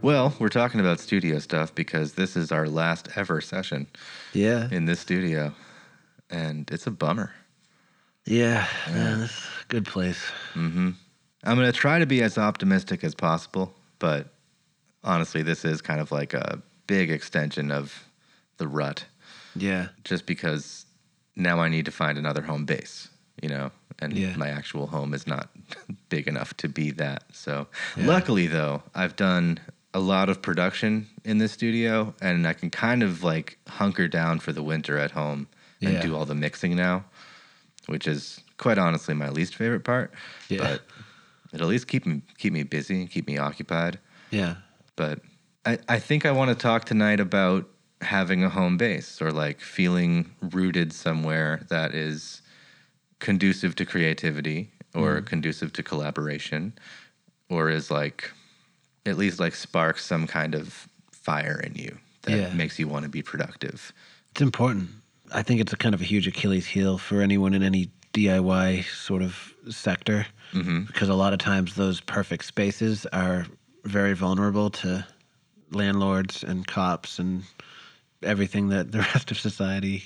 Well, we're talking about studio stuff because this is our last ever session Yeah. in this studio, and it's a bummer. Yeah. Man, this is a good place. Mm-hmm. I'm going to try to be as optimistic as possible, but honestly, this is kind of like a big extension of the rut Yeah. just because now I need to find another home base, you know, and Yeah. my actual home is not big enough to be that. So, Yeah. luckily, though, I've done a lot of production in this studio and I can kind of like hunker down for the winter at home and Yeah. do all the mixing now, which is quite honestly my least favorite part. Yeah. But it at least keep me keep me busy, and keep me occupied. Yeah. But I, I think I want to talk tonight about having a home base or like feeling rooted somewhere that is conducive to creativity or conducive to collaboration or is like at least like sparks some kind of fire in you that Yeah. makes you want to be productive. It's important. I think it's a kind of a huge Achilles heel for anyone in any DIY sort of sector Mm-hmm. because a lot of times those perfect spaces are very vulnerable to landlords and cops and everything that the rest of society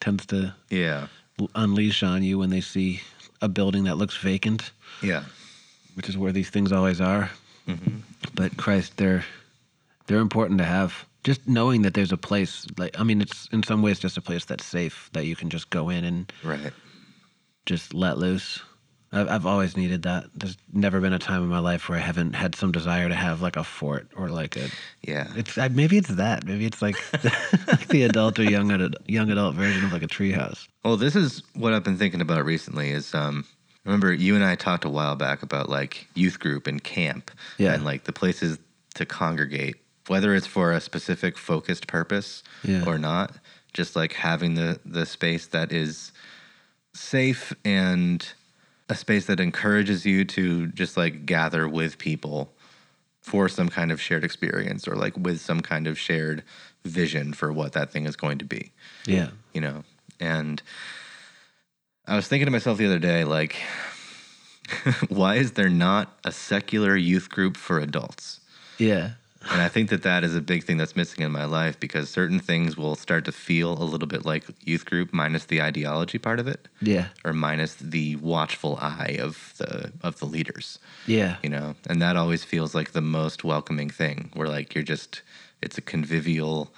tends to Yeah. unleash on you when they see a building that looks vacant, Yeah. which is where these things always are. Mm-hmm. But Christ, they're they're important to have. Just knowing that there's a place, like I mean, it's in some ways just a place that's safe that you can just go in and Right. just let loose. I've, I've always needed that. There's never been a time in my life where I haven't had some desire to have like a fort or like a. Yeah. It's I- maybe it's that. Maybe it's like, like the adult or young adult, young adult version of like a treehouse. Well, this is what I've been thinking about recently. Is um, remember you and I talked a while back about like youth group and camp, Yeah. and like the places to congregate, whether it's for a specific focused purpose Yeah. or not. Just like having the the space that is safe and a space that encourages you to just like gather with people for some kind of shared experience or like with some kind of shared vision for what that thing is going to be Yeah. you know and i was thinking to myself the other day like why is there not a secular youth group for adults Yeah. And i think that that is a big thing that's missing in my life because certain things will start to feel a little bit like youth group minus the ideology part of it Yeah. or minus the watchful eye of the of the leaders Yeah. you know and that always feels like the most welcoming thing where like you're just it's a convivial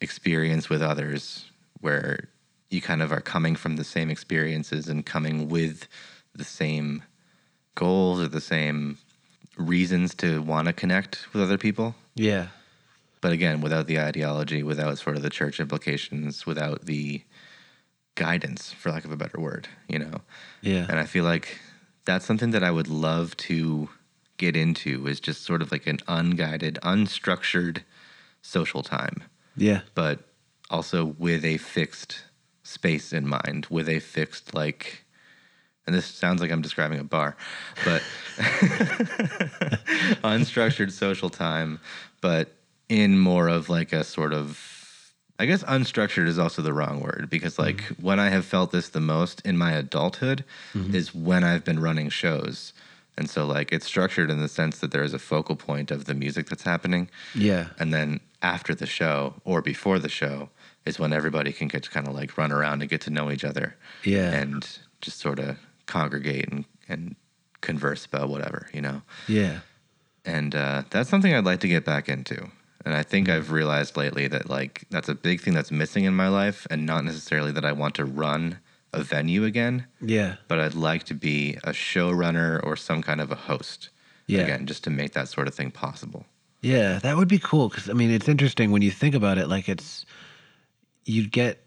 experience with others where you kind of are coming from the same experiences and coming with the same goals or the same reasons to want to connect with other people Yeah. but again without the ideology without sort of the church implications without the guidance for lack of a better word you know Yeah. and I feel like that's something that I would love to get into is just sort of like an unguided, unstructured social time, Yeah. but also with a fixed space in mind, with a fixed like and this sounds like I'm describing a bar, but unstructured social time, but in more of like a sort of I guess unstructured is also the wrong word because like mm-hmm. when I have felt this the most in my adulthood mm-hmm. is when I've been running shows. And so like it's structured in the sense that there is a focal point of the music that's happening. Yeah. And then after the show or before the show is when everybody can get to kind of like run around and get to know each other Yeah. and just sort of congregate and, and converse about whatever, you know? Yeah. And uh, that's something I'd like to get back into. And I think I've realized lately that like that's a big thing that's missing in my life and not necessarily that I want to run a venue again, Yeah. but I'd like to be a showrunner or some kind of a host. Yeah. Again, just to make that sort of thing possible. Yeah, that would be cool because I mean, it's interesting when you think about it. Like, it's you'd get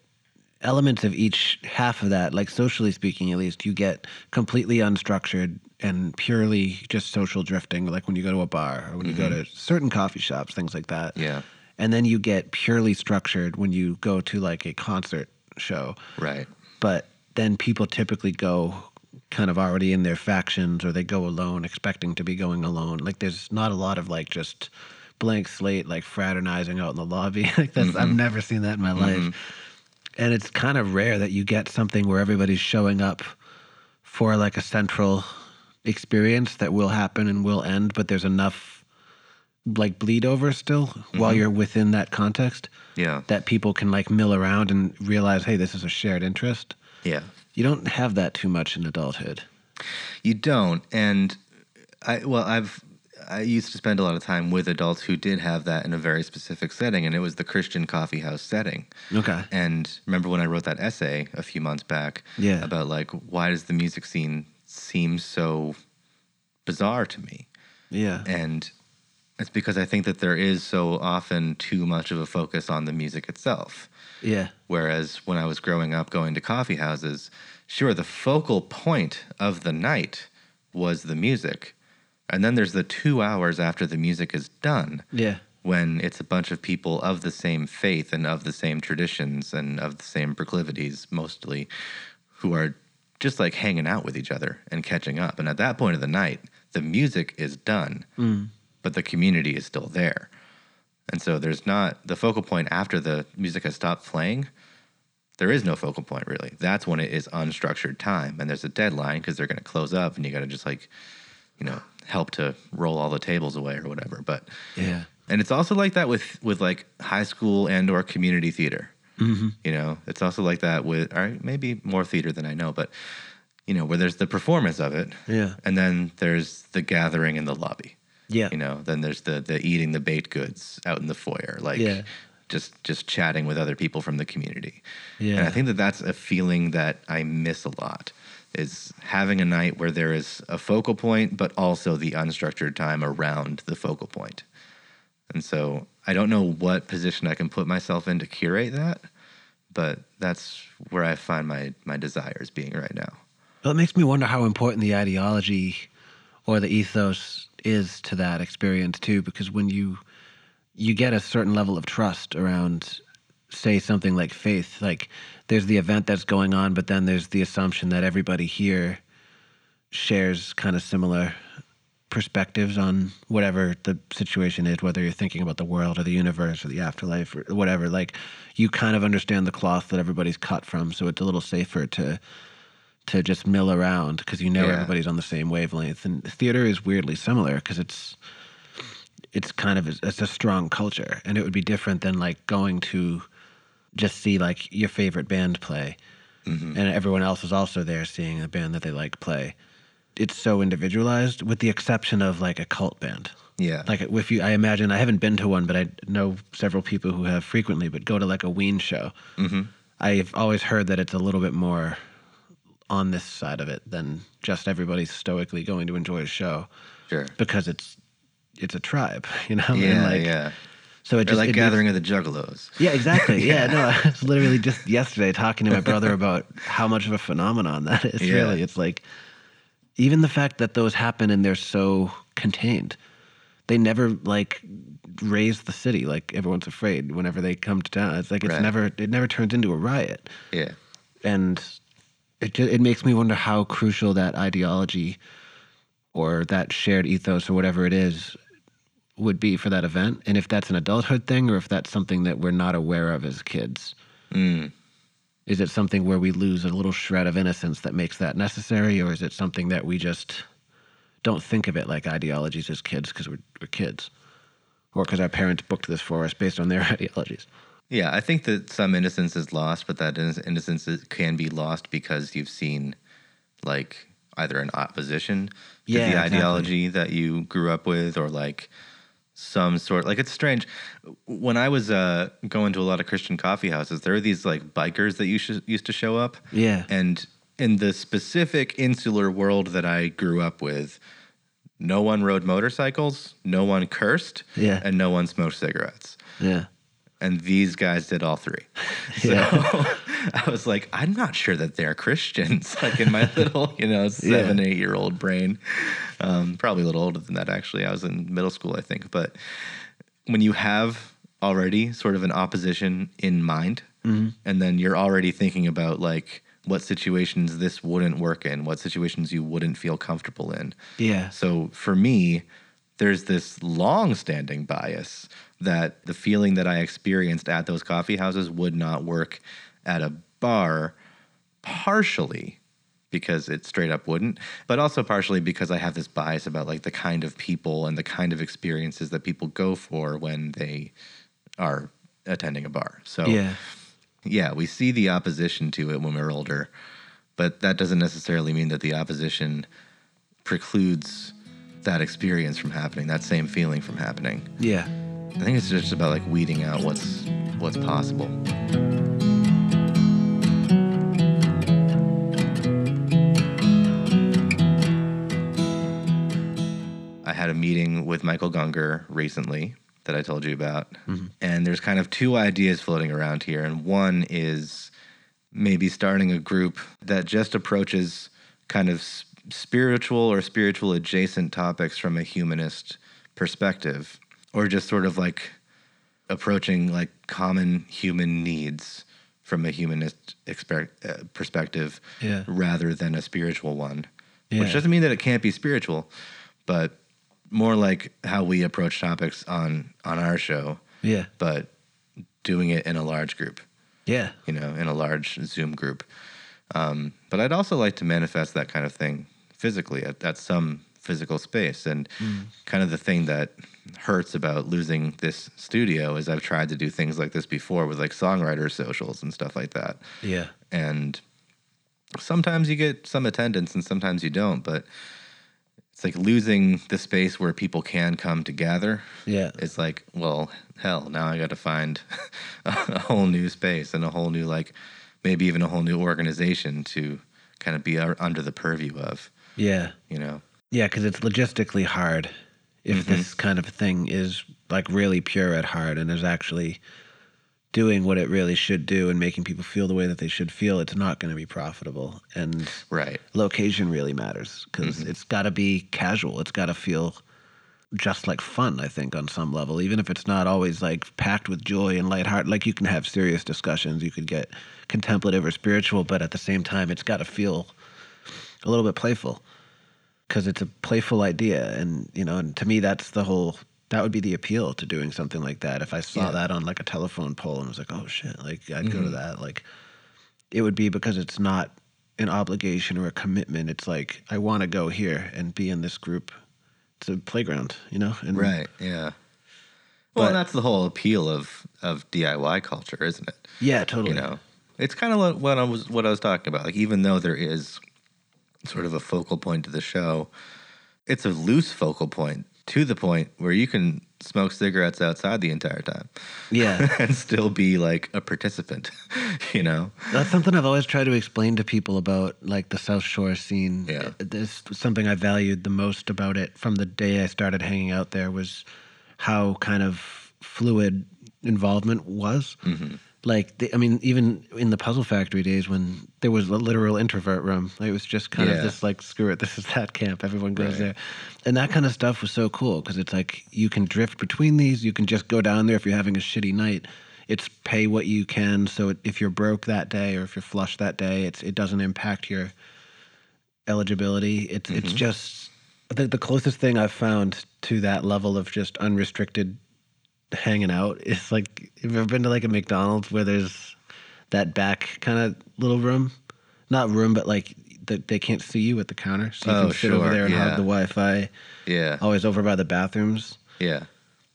elements of each half of that. Like socially speaking, at least, you get completely unstructured and purely just social drifting. Like when you go to a bar or when you go mm-hmm. to certain coffee shops, things like that. Yeah. And then you get purely structured when you go to like a concert show. Right. But then people typically go kind of already in their factions or they go alone expecting to be going alone. Like there's not a lot of like just blank slate like fraternizing out in the lobby. like that's I've mm-hmm. never seen that in my life. Mm-hmm. And it's kind of rare that you get something where everybody's showing up for like a central experience that will happen and will end, but there's enough like bleed over still while mm-hmm. you're within that context Yeah. that people can like mill around and realize, hey, this is a shared interest. Yeah. You don't have that too much in adulthood. You don't. And I well, I've I used to spend a lot of time with adults who did have that in a very specific setting, and it was the Christian coffee house setting. Okay. And remember when I wrote that essay a few months back Yeah. about like why does the music scene seem so bizarre to me? Yeah. And it's because I think that there is so often too much of a focus on the music itself. Yeah. Whereas when I was growing up going to coffee houses, sure, the focal point of the night was the music. And then there's the two hours after the music is done Yeah. when it's a bunch of people of the same faith and of the same traditions and of the same proclivities, mostly, who are just like hanging out with each other and catching up. And at that point of the night, the music is done, mm. but the community is still there. And so there's not the focal point after the music has stopped playing. There is no focal point really. That's when it is unstructured time and there's a deadline because they're going to close up and you got to just like, you know, help to roll all the tables away or whatever. But Yeah. and it's also like that with with like high school and or community theater. Mm-hmm. You know, it's also like that with or maybe more theater than I know, but you know, where there's the performance of it, Yeah. and then there's the gathering in the lobby. Yeah. You know, then there's the the eating the baked goods out in the foyer, like Yeah. just just chatting with other people from the community. Yeah, and. I think that that's a feeling that I miss a lot is having a night where there is a focal point, but also the unstructured time around the focal point. And so I don't know what position I can put myself in to curate that, but that's where I find my my desires being right now. Well, it makes me wonder how important the ideology or the ethos is to that experience too, because when you you get a certain level of trust around, say something like faith, like there's the event that's going on, but then there's the assumption that everybody here shares kind of similar perspectives on whatever the situation is, whether you're thinking about the world or the universe or the afterlife or whatever. Like you kind of understand the cloth that everybody's cut from, so it's a little safer to to just mill around because you know Yeah. everybody's on the same wavelength. And theater is weirdly similar because it's it's kind of it's a strong culture, and it would be different than like going to just see like your favorite band play, and everyone else is also there seeing a band that they like play. It's so individualized, with the exception of like a cult band. Yeah. Like if you, I imagine I haven't been to one, but I know several people who have frequently. But go to like a Ween show. hmm I've always heard that it's a little bit more on this side of it than just everybody stoically going to enjoy a show Sure. because it's it's a tribe, you know. And, Yeah, like, yeah. So it just like it gathering of the juggalos. yeah, exactly. Yeah, no, I was literally just yesterday talking to my brother about how much of a phenomenon that is. Yeah. Really, it's like even the fact that those happen and they're so contained. They never like raise the city like everyone's afraid whenever they come to town. It's like it's Right. never it never turns into a riot, Yeah. and it ju- it makes me wonder how crucial that ideology or that shared ethos or whatever it is would be for that event, and if that's an adulthood thing or if that's something that we're not aware of as kids. Mm. Is it something where we lose a little shred of innocence that makes that necessary, or is it something that we just don't think of it like ideologies as kids because we're, we're kids, or because our parents booked this for us based on their ideologies? Yeah, I think that some innocence is lost, but that innocence can be lost because you've seen like either an opposition to Yeah, the exactly. ideology that you grew up with or like some sort like it's strange when i was uh, going to a lot of christian coffee houses there are these like bikers that used used to show up Yeah. and in the specific insular world that i grew up with no one rode motorcycles no one cursed Yeah. and no one smoked cigarettes Yeah. And these guys did all three. So Yeah. I was like, I'm not sure that they're Christians. Like in my little, you know, seven, eight year old brain, um, probably a little older than that. Actually, I was in middle school, I think. But when you have already sort of an opposition in mind, and then you're already thinking about like what situations this wouldn't work in, what situations you wouldn't feel comfortable in. Yeah. So for me, there's this long standing bias that the feeling that I experienced at those coffee houses would not work at a bar, partially because it straight up wouldn't, but also partially because I have this bias about like the kind of people and the kind of experiences that people go for when they are attending a bar. So Yeah. yeah, we see the opposition to it when we're older, but that doesn't necessarily mean that the opposition precludes that experience from happening, that same feeling from happening. Yeah. I think it's just about like weeding out what's what's possible. I had a meeting with Michael Gungor recently that I told you about. Mm-hmm. And there's kind of two ideas floating around here. And one is maybe starting a group that just approaches kind of spiritual or spiritual adjacent topics from a humanist perspective, or just sort of like approaching like common human needs from a humanist exper- uh, perspective Yeah. rather than a spiritual one. Yeah. Which doesn't mean that it can't be spiritual, but more like how we approach topics on on our show, Yeah. but doing it in a large group, Yeah. you know, in a large Zoom group. Um, but I'd also like to manifest that kind of thing physically at, at some physical space. And mm. kind of the thing that hurts about losing this studio is I've tried to do things like this before with like songwriter socials and stuff like that Yeah. and sometimes you get some attendance and sometimes you don't but it's like losing the space where people can come together Yeah. it's like well hell now i got to find a whole new space and a whole new like maybe even a whole new organization to kind of be under the purview of Yeah. you know Yeah, because it's logistically hard if mm-hmm. this kind of thing is like really pure at heart and is actually doing what it really should do and making people feel the way that they should feel. It's not going to be profitable, and right location really matters because mm-hmm. it's got to be casual. It's got to feel just like fun. I think on some level, even if it's not always like packed with joy and lighthearted. Like you can have serious discussions, you could get contemplative or spiritual, but at the same time, it's got to feel a little bit playful because it's a playful idea. And you know and to me that's the whole that would be the appeal to doing something like that. If i saw Yeah. that on like a telephone pole and was like oh shit like i'd go to mm-hmm. that. Like it would be because it's not an obligation or a commitment. It's like i want to go here and be in this group. It's a playground you know and right yeah. Well But- that's the whole appeal of of diy culture isn't it? Yeah totally. You know it's kind of what i was what i was talking about. Like even though there is sort of a focal point to the show it's a loose focal point to the point where you can smoke cigarettes outside the entire time yeah and still be like a participant you know That's something I've always tried to explain to people about, like the South Shore scene. Yeah. This something I valued the most about it from the day I started hanging out there was how kind of fluid involvement was. Mm-hmm. Like, the, I mean, even in the Puzzle Factory days when there was a literal introvert room, it was just kind Yeah. of this like, screw it, this is that camp, everyone goes Right. there. And that kind of stuff was so cool because it's like you can drift between these, you can just go down there if you're having a shitty night it's pay what you can. So if you're broke that day or if you're flush that day, it's it doesn't impact your eligibility. It's it's mm-hmm. just I think the closest thing I've found to that level of just unrestricted hanging out is like have you ever been to like a McDonald's where there's that back kind of little room, not room, but like that they can't see you at the counter, so you Oh, can sit over there and yeah. the Wi-Fi. yeah Always over by the bathrooms yeah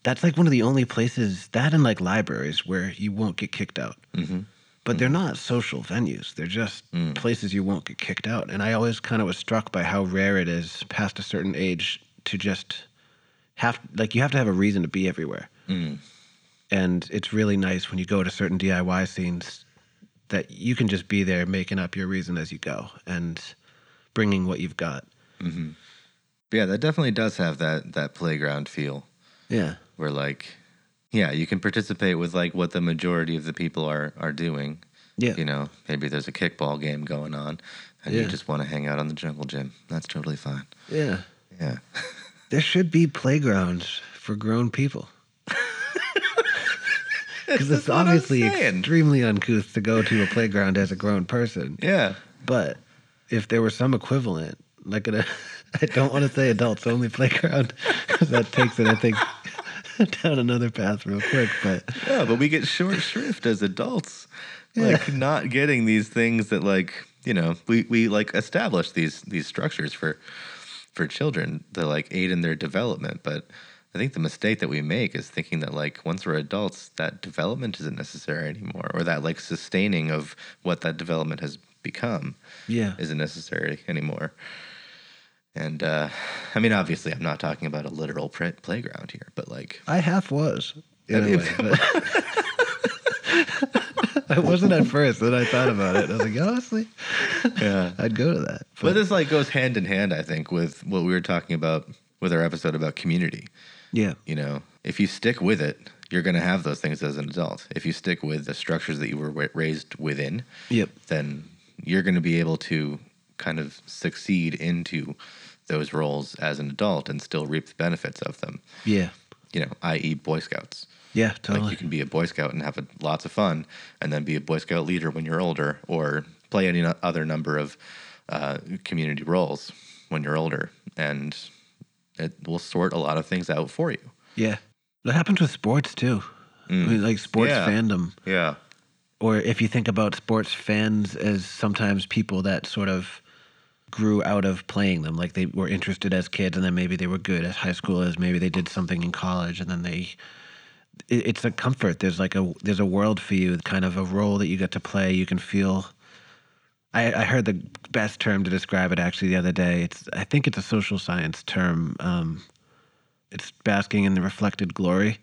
that's like one of the only places that and like libraries where you won't get kicked out. mm-hmm. But they're not social venues. They're just places you won't get kicked out. And I always kind of was struck by how rare it is past a certain age to just have like you have to have a reason to be everywhere. Mm. And it's really nice when you go to certain DIY scenes that you can just be there making up your reason as you go and bringing what you've got. yeah that definitely does have that that playground feel Yeah. where like yeah you can participate with like what the majority of the people are are doing Yeah. you know maybe there's a kickball game going on and Yeah. you just want to hang out on the jungle gym that's totally fine Yeah. yeah There should be playgrounds for grown people. Because it's obviously extremely uncouth to go to a playground as a grown person. yeah But if there were some equivalent, like a, I don't want to say adults only playground, because that takes it, I think, down another path real quick. But yeah but we get short shrift as adults like not getting these things that like you know we we like establish these these structures for for children to like aid in their development but i think the mistake that we make is thinking that like once we're adults that development isn't necessary anymore or that like sustaining of what that development has become Yeah. isn't necessary anymore and uh i mean obviously i'm not talking about a literal playground here but like I half was. In a mean- way, but- I wasn't at first, then I thought about it. I was like, honestly, yeah I'd go to that. But this like goes hand in hand, I think, with what we were talking about with our episode about community. Yeah, You know, if you stick with it, you're going to have those things as an adult. If you stick with the structures that you were raised within, yep, then you're going to be able to kind of succeed into those roles as an adult and still reap the benefits of them. yeah, You know, i.e., Boy Scouts. yeah, Like totally. you can be a Boy Scout and have a, lots of fun, and then be a Boy Scout leader when you're older, or play any other number of uh, community roles when you're older, and it will sort a lot of things out for you. yeah, that happens with sports too. I mean, mm. like sports Yeah. fandom, Yeah, or if you think about sports fans as sometimes people that sort of grew out of playing them, like they were interested as kids, and then maybe they were good as high schoolers, maybe they did something in college, and then they. It's a comfort. There's like a there's a world for you, kind of a role that you get to play. You can feel. I, I heard the best term to describe it actually the other day. It's I think it's a social science term. Um, it's basking in the reflected glory.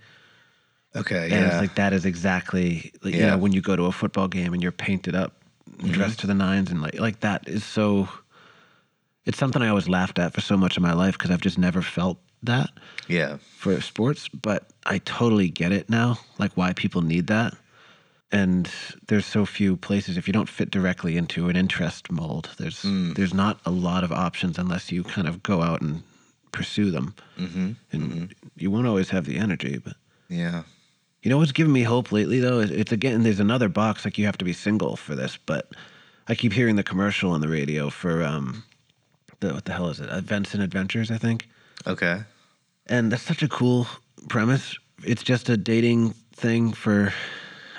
okay, And it's like that is exactly like, Yeah. Mm-hmm. know when you go to a football game and you're painted up, dressed to the nines, and like like that is so. It's something I always laughed at for so much of my life because I've just never felt that yeah, for sports, but I totally get it now, like why people need that. And there's so few places if you don't fit directly into an interest mold. There's Mm. there's not a lot of options unless you kind of go out and pursue them. mm-hmm. And you won't always have the energy, but yeah, you know what's given me hope lately though? Is it's again there's another box like you have to be single for this, but I keep hearing the commercial on the radio for um the what the hell is it? Events and Adventures, I think. okay, And that's such a cool premise. It's just a dating thing for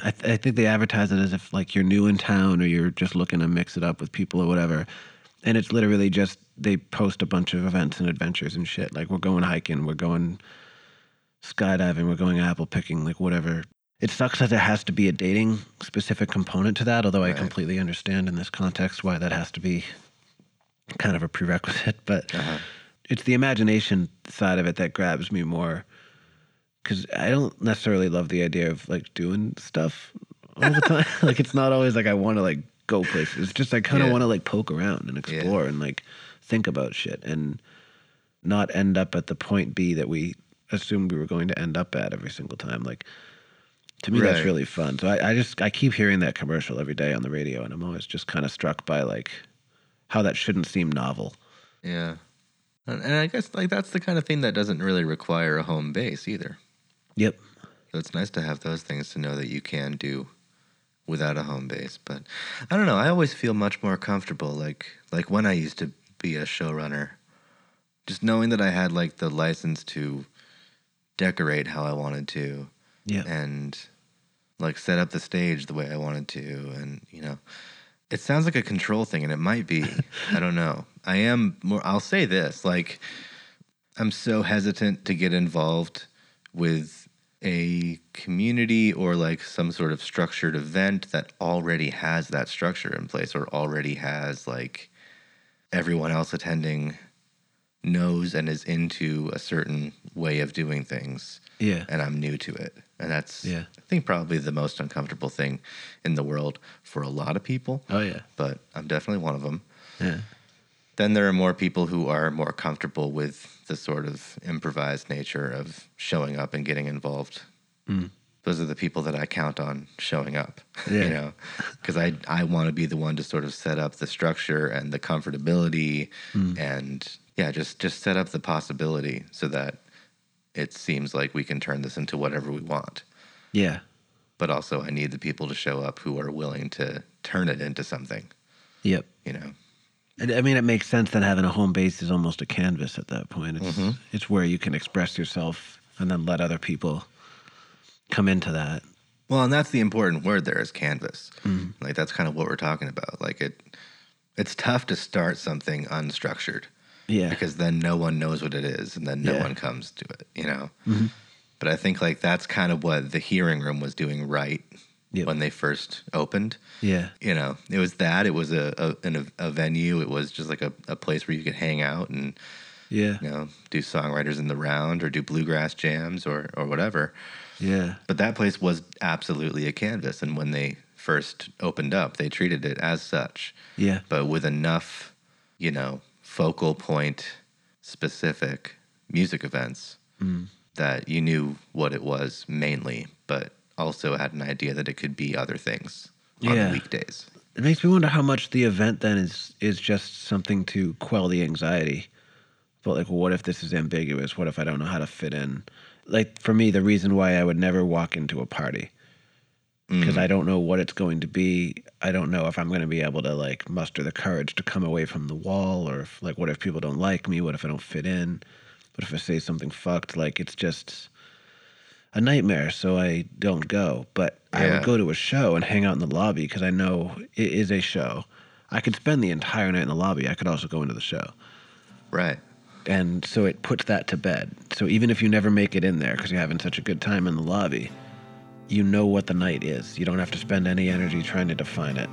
I, th- I think they advertise it as if like you're new in town or you're just looking to mix it up with people or whatever. And it's literally just they post a bunch of events and adventures and shit. Like we're going hiking, we're going skydiving, we're going apple picking, like whatever. It sucks that there has to be a dating specific component to that, although I completely understand in this context why that has to be kind of a prerequisite. But uh-huh. it's the imagination side of it that grabs me more because I don't necessarily love the idea of like doing stuff all the time. like it's not always like I want to like go places. It's just I kind of Yeah. want to like poke around and explore and like think about shit and not end up at the point B that we assumed we were going to end up at every single time. Like to me, that's really fun. So I, I just I keep hearing that commercial every day on the radio, and I'm always just kind of struck by like how that shouldn't seem novel. yeah, and, and I guess like that's the kind of thing that doesn't really require a home base either. Yep. So it's nice to have those things to know that you can do without a home base. But I don't know. I always feel much more comfortable, like like when I used to be a showrunner, just knowing that I had like the license to decorate how I wanted to Yeah. and like set up the stage the way I wanted to, and you know. It sounds like a control thing, and it might be. I don't know. I am more. I'll say this: like, I'm so hesitant to get involved with a community or like some sort of structured event that already has that structure in place or already has like everyone else attending knows and is into a certain way of doing things Yeah. and I'm new to it. And that's Yeah. I think probably the most uncomfortable thing in the world for a lot of people, Oh yeah. but I'm definitely one of them. Yeah. Then there are more people who are more comfortable with the sort of improvised nature of showing up and getting involved. Mm. Those are the people that I count on showing up, Yeah. you know, because I I want to be the one to sort of set up the structure and the comfortability, Mm. and yeah, just just set up the possibility so that it seems like we can turn this into whatever we want. Yeah. But also, I need the people to show up who are willing to turn it into something, Yep. you know. I mean, it makes sense that having a home base is almost a canvas at that point. It's Mhm. it's where you can express yourself and then let other people come into that. Well, and that's the important word there is canvas. Like that's kind of what we're talking about. Like it it's tough to start something unstructured Yeah. because then no one knows what it is and then no Yeah. one comes to it, you know. But I think like that's kind of what the hearing room was doing right Yep. when they first opened. yeah. You know, it was that. It was a a, an, a venue. It was just like a, a place where you could hang out and Yeah. you know do songwriters in the round or do bluegrass jams or or whatever. Yeah. But that place was absolutely a canvas, and when they first opened up, they treated it as such, Yeah. but with enough, you know, focal point specific music events Mm. that you knew what it was mainly, but also had an idea that it could be other things on Yeah. weekdays. It makes me wonder how much the event then is is just something to quell the anxiety. But like, what if this is ambiguous? What if I don't know how to fit in? Like for me, the reason why I would never walk into a party because mm. I don't know what it's going to be. I don't know if I'm going to be able to like muster the courage to come away from the wall, or if, like, what if people don't like me? What if I don't fit in? What if I say something fucked? Like, it's just a nightmare, so I don't go. But I Yeah. would go to a show and hang out in the lobby because I know it is a show. I could spend the entire night in the lobby. I could also go into the show. Right. And so it puts that to bed. So even if you never make it in there because you're having such a good time in the lobby, you know what the night is. You don't have to spend any energy trying to define it.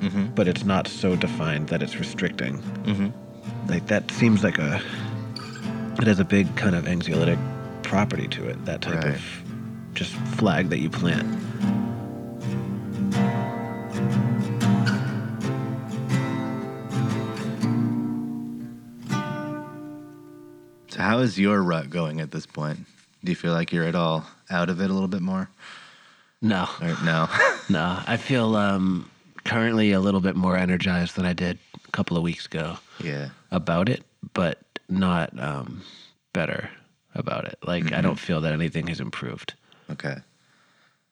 Mm-hmm. But it's not so defined that it's restricting. Mm-hmm. Like that seems like a. It has a big kind of anxiolytic property to it. That type Right. of just flag that you plant. So how is your rut going at this point? Do you feel like you're at all out of it a little bit more? No, Or no? no. I feel um, currently a little bit more energized than I did a couple of weeks ago. yeah. about it, but not um, better about it. Like I don't feel that anything has improved. Okay.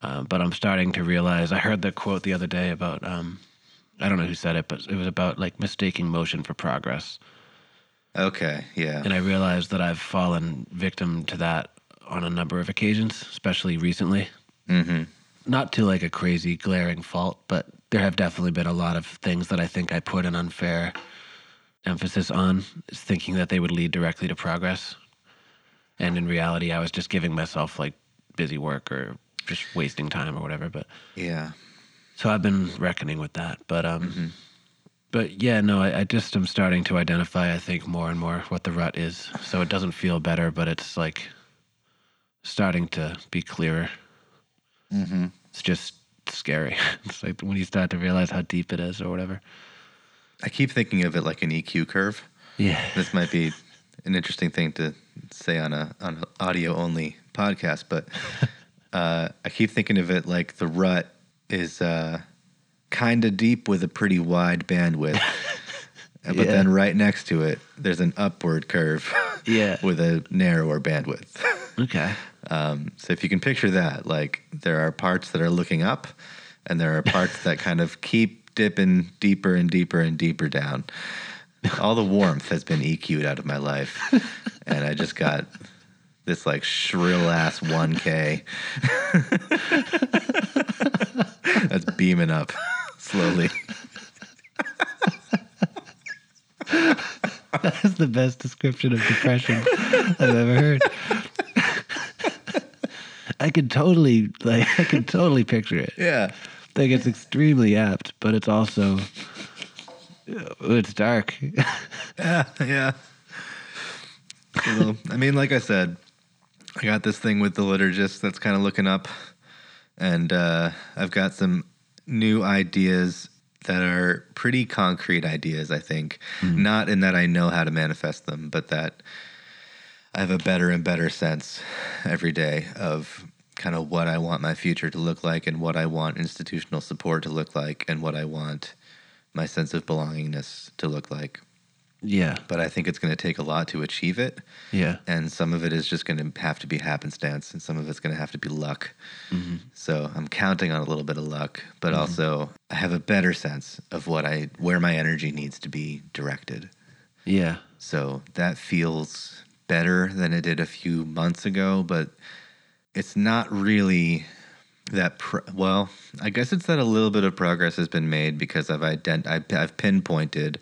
Um, but I'm starting to realize. I heard the quote the other day about. Um, I don't know who said it, but it was about like mistaking motion for progress. Okay. Yeah. And I realized that I've fallen victim to that on a number of occasions, especially recently. Mm-hmm. Not to like a crazy glaring fault, but there have definitely been a lot of things that I think I put an unfair emphasis on, thinking that they would lead directly to progress. And in reality, I was just giving myself like busy work or just wasting time or whatever. But Yeah. so I've been reckoning with that. But um, but yeah, no, I, I just am starting to identify. I think more and more what the rut is. So it doesn't feel better, but it's like starting to be clearer. Mm-hmm. It's just scary. it's like when you start to realize how deep it is or whatever. I keep thinking of it like an EQ curve. Yeah. This might be an interesting thing to say on a on an audio only podcast, but uh, I keep thinking of it like the rut is uh, kind of deep with a pretty wide bandwidth. But Yeah. then right next to it, there's an upward curve Yeah. with a narrower bandwidth. Okay. Um, so if you can picture that, like there are parts that are looking up, and there are parts that kind of keep dipping deeper and deeper and deeper down. All the warmth has been EQ'd out of my life, and I just got this like shrill ass 1K that's beaming up slowly. That's the best description of depression I've ever heard. I could totally like I could totally picture it. Yeah, Like it's extremely apt, but it's also it's dark. yeah, yeah. I mean, like I said, I got this thing with the liturgist that's kind of looking up, and uh, I've got some new ideas that are pretty concrete ideas. I think, not in that I know how to manifest them, but that I have a better and better sense every day of kind of what I want my future to look like, and what I want institutional support to look like, and what I want my sense of belongingness to look like yeah. but I think it's going to take a lot to achieve it. Yeah. And some of it is just going to have to be happenstance, and some of it's going to have to be luck. Mm-hmm. So I'm counting on a little bit of luck, but mm-hmm. also I have a better sense of what I where my energy needs to be directed. Yeah. So that feels better than it did a few months ago, but it's not really that pro- well i guess it's that a little bit of progress has been made because i've ident- I've, I've pinpointed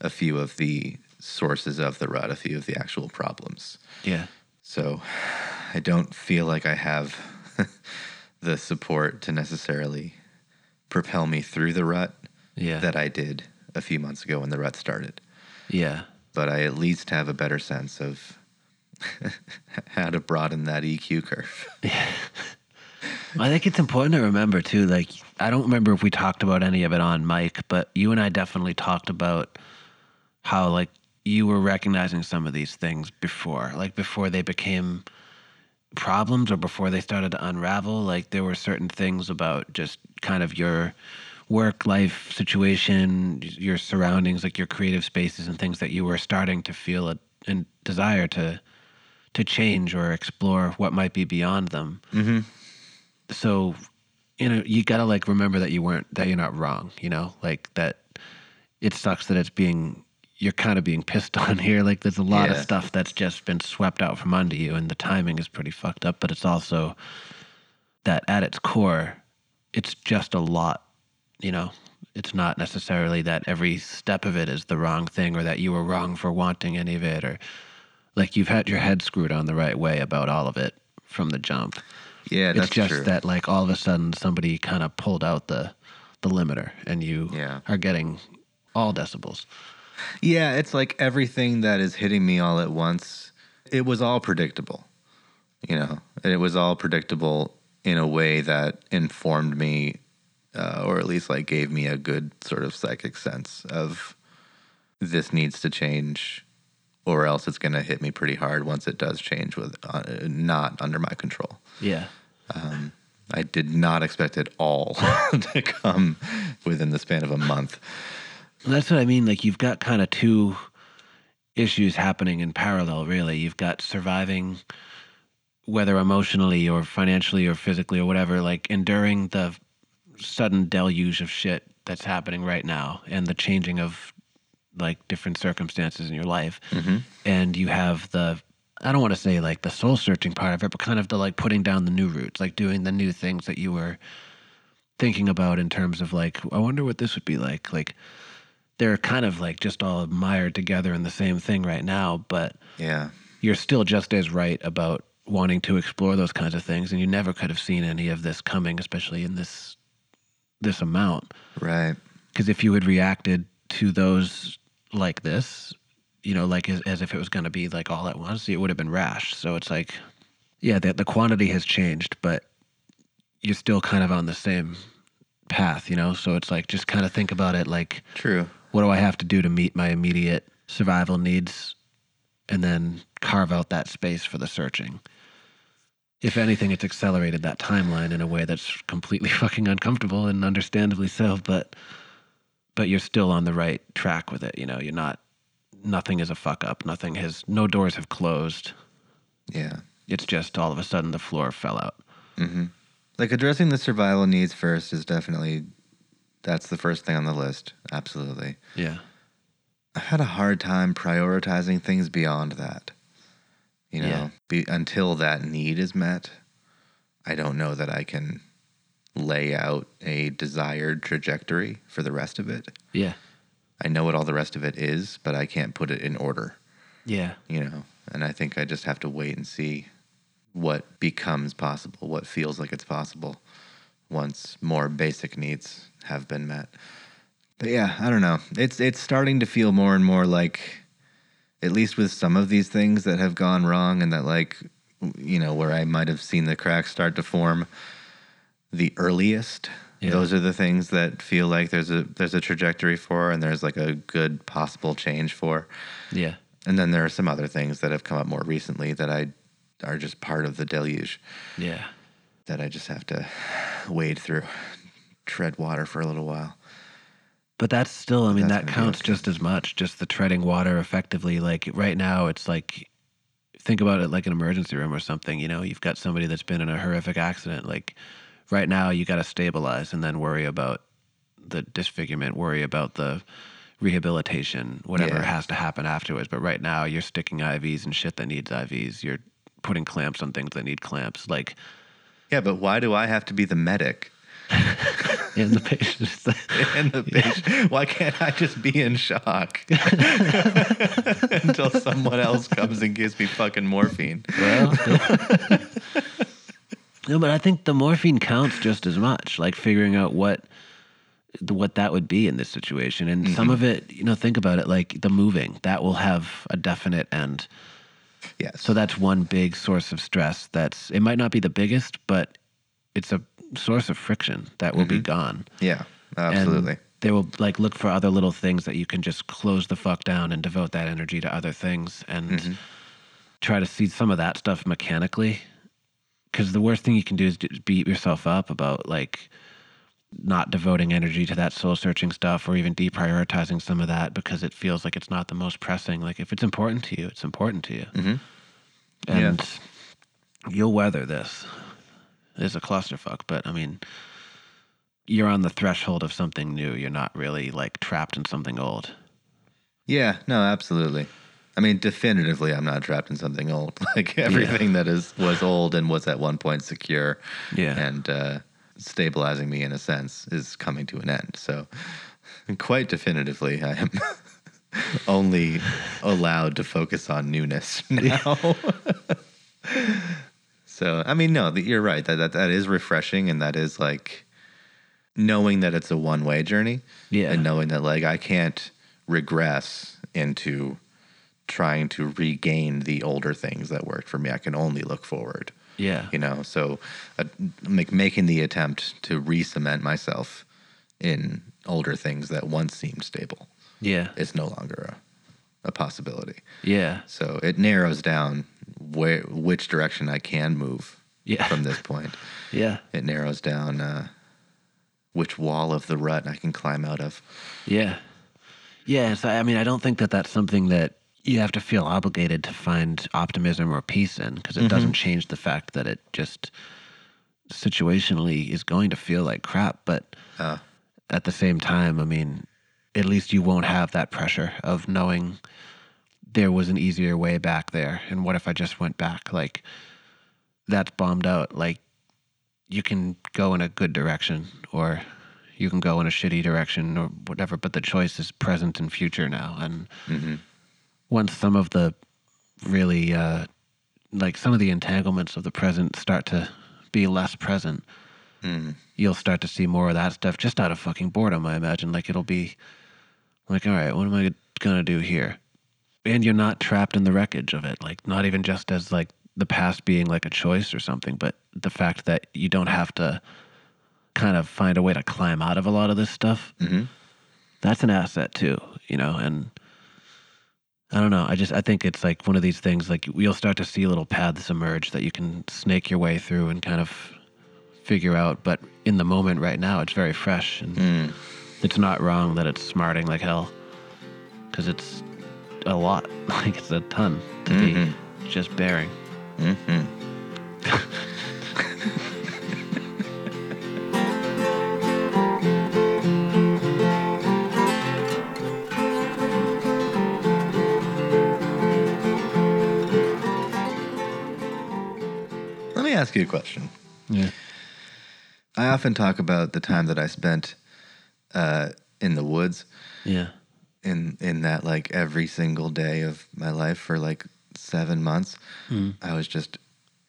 a few of the sources of the rut a few of the actual problems Yeah. so i don't feel like i have the support to necessarily propel me through the rut Yeah. that i did a few months ago when the rut started yeah. but i at least have a better sense of how to broaden that eq curve I think it's important to remember too. Like, I don't remember if we talked about any of it on mic, but you and I definitely talked about how like you were recognizing some of these things before, like before they became problems or before they started to unravel. Like, there were certain things about just kind of your work life situation, your surroundings, like your creative spaces and things that you were starting to feel a, and desire to to change or explore what might be beyond them mm-hmm. So you know you gotta like remember that you weren't that you're not wrong you know? Like that it sucks that it's being you're kind of being pissed on here. Like there's a lot of stuff that's just been swept out from under you and the timing is pretty fucked up but it's also that at its core it's just a lot you know? It's not necessarily that every step of it is the wrong thing or that you were wrong for wanting any of it or like you've had your head screwed on the right way about all of it from the jump yeah that's it's just true that like all of a sudden somebody kind of pulled out the the limiter and you Yeah. are getting all decibels. Yeah, it's like everything that is hitting me all at once. It was all predictable, you know. And it was all predictable in a way that informed me, uh, or at least like gave me a good sort of psychic sense of this needs to change, or else it's going to hit me pretty hard once it does change with uh, not under my control. Yeah. Um, I did not expect it all to come within the span of a month. That's what I mean. Like you've got kind of two issues happening in parallel, really. You've got surviving, whether emotionally or financially or physically or whatever, like enduring the sudden deluge of shit that's happening right now and the changing of like different circumstances in your life. Mm-hmm. And you have the, I don't want to say like the soul searching part of it, but kind of the like putting down the new roots, like doing the new things that you were thinking about in terms of like, I wonder what this would be like. Like, they're kind of like just all mired together in the same thing right now, but Yeah. you're still just as right about wanting to explore those kinds of things and you never could have seen any of this coming especially in this this amount Right. because if you had reacted to those like this you know like as, as if it was going to be like all at once it would have been rash so it's like yeah the, the quantity has changed but you're still kind of on the same path you know so it's like just kind of think about it like True. what do I have to do to meet my immediate survival needs and then carve out that space for the searching. If anything, it's accelerated that timeline in a way that's completely fucking uncomfortable and understandably so, but but you're still on the right track with it, you know, you're not nothing is a fuck up. Nothing has no doors have closed. Yeah. It's just all of a sudden the floor fell out. Mm-hmm. Like addressing the survival needs first is definitely that's the first thing on the list. Absolutely. Yeah. I've had a hard time prioritizing things beyond that. You know, Yeah. be, until that need is met, I don't know that I can lay out a desired trajectory for the rest of it. Yeah. I know what all the rest of it is, but I can't put it in order, Yeah. you know. And I think I just have to wait and see what becomes possible, what feels like it's possible once more basic needs have been met. But yeah, I don't know. It's it's starting to feel more and more like at least with some of these things that have gone wrong and that like you know where I might have seen the cracks start to form the earliest Yeah. those are the things that feel like there's a there's a trajectory for and there's like a good possible change for Yeah. and then there are some other things that have come up more recently that I are just part of the deluge Yeah. that I just have to wade through, tread water for a little while. But that's still, I mean, That's that counts okay. just as much, just the treading water effectively. Like right now, it's like, think about it like an emergency room or something. You know, you've got somebody that's been in a horrific accident. Like right now, you got to stabilize and then worry about the disfigurement, worry about the rehabilitation, whatever Yeah. has to happen afterwards. But right now, you're sticking IVs and shit that needs IVs. You're putting clamps on things that need clamps. Like, Yeah, but why do I have to be the medic? And the patient's And the patient, why can't I just be in shock until someone else comes and gives me fucking morphine? well. No, but I think the morphine counts just as much. Like figuring out what what that would be in this situation, and some of it, you know, think about it. Like the moving, that will have a definite end. Yes. So that's one big source of stress. That's it might not be the biggest, but it's a source of friction that will be gone. yeah, And absolutely. they will like look for other little things that you can just close the fuck down and devote that energy to other things and Mm-hmm. try to see some of that stuff mechanically. Because the worst thing you can do is beat yourself up about like not devoting energy to that soul searching stuff or even deprioritizing some of that because it feels like it's not the most pressing. Like if it's important to you, it's important to you. Mm-hmm. Yeah. And you'll weather this. It's a clusterfuck, but I mean, you're on the threshold of something new. You're not really like trapped in something old. Yeah, no, absolutely. I mean, definitively, I'm not trapped in something old. Like everything that is was old and was at one point secure, Yeah. and uh, stabilizing me in a sense is coming to an end. So, quite definitively, I am only allowed to focus on newness now. so, I mean, no, you're right. That, that that is refreshing, and that is like knowing that it's a one way journey Yeah. and knowing that like I can't regress into trying to regain the older things that worked for me. I can only look forward, Yeah. you know. So, uh, like making the attempt to re-cement myself in older things that once seemed stable Yeah. is no longer a, a possibility. Yeah. So it narrows down where which direction I can move Yeah. from this point. Yeah. It narrows down uh, which wall of the rut I can climb out of. Yeah. Yeah. So, I mean, I don't think that that's something that you have to feel obligated to find optimism or peace in because it doesn't change the fact that it just situationally is going to feel like crap. But Uh, at the same time, I mean, at least you won't have that pressure of knowing there was an easier way back there. And what if I just went back? Like, that's bombed out. Like, you can go in a good direction or you can go in a shitty direction or whatever, but the choice is present and future now. And mhm. Once some of the really, uh, like, some of the entanglements of the present start to be less present, Mm. you'll start to see more of that stuff just out of fucking boredom, I imagine. Like it'll be like, all right, what am I gonna do here? And you're not trapped in the wreckage of it. Like not even just as like the past being like a choice or something, but the fact that you don't have to kind of find a way to climb out of a lot of this stuff. Mhm. That's an asset too, you know, and I don't know. I just I think it's like one of these things like you'll start to see little paths emerge that you can snake your way through and kind of figure out. But in the moment right now, it's very fresh and Mm. it's not wrong that it's smarting like hell because it's a lot. Like it's a ton to Mhm. be just bearing. Mhm. ask you a question. Yeah. I often talk about the time that I spent uh, in the woods, Yeah. in in that like every single day of my life for like seven months, Mm. I was just